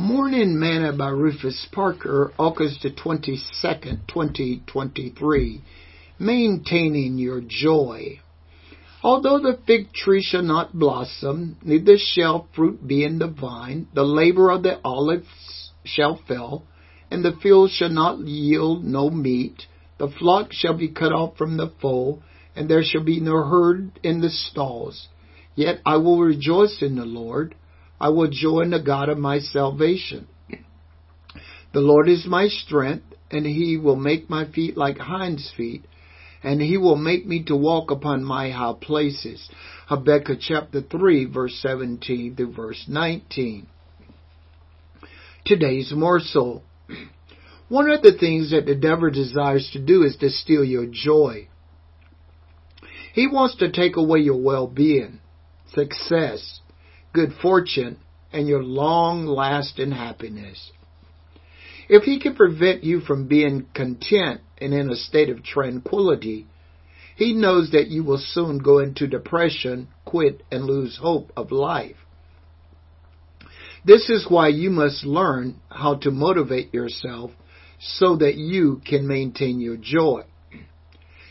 Morning Manna by Rufus Parker, August 22, 2023. Maintaining your joy. Although the fig tree shall not blossom, neither shall fruit be in the vine, the labor of the olive shall fail, and the field shall not yield no meat, the flock shall be cut off from the fold, and there shall be no herd in the stalls. Yet I will rejoice in the Lord. I will joy in the God of my salvation. The Lord is my strength, and he will make my feet like hinds feet, and he will make me to walk upon my high places. Habakkuk chapter 3 verse 17 to verse 19. Today's morsel. One of the things that the devil desires to do is to steal your joy. He wants to take away your well-being, success, good fortune, and your long lasting happiness. If he can prevent you from being content and in a state of tranquility, he knows that you will soon go into depression, quit, and lose hope of life. This is why you must learn how to motivate yourself so that you can maintain your joy.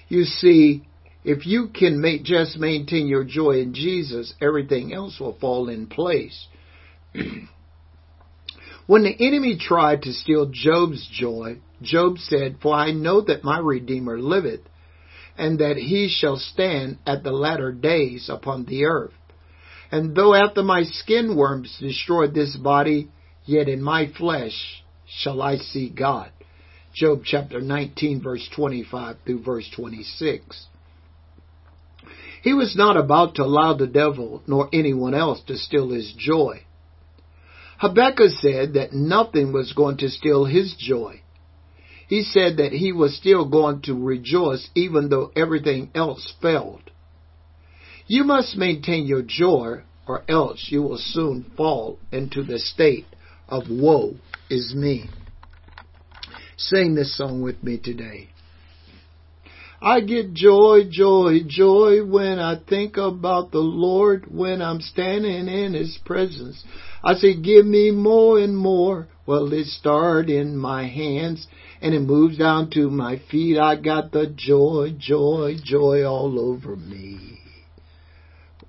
You see, if you can make, just maintain your joy in Jesus, everything else will fall in place. when the enemy tried to steal Job's joy, Job said, For I know that my Redeemer liveth, and that he shall stand at the latter days upon the earth. And though after my skin worms destroy this body, yet in my flesh shall I see God. Job chapter 19 verse 25 through verse 26. He was not about to allow the devil nor anyone else to steal his joy. Habakkuk said that nothing was going to steal his joy. He said that he was still going to rejoice even though everything else failed. You must maintain your joy or else you will soon fall into the state of woe is me. Sing this song with me today. I get joy, joy, joy when I think about the Lord, when I'm standing in His presence. I say, give me more and more. Well, it starts in my hands and it moves down to my feet. I got the joy, joy, joy all over me.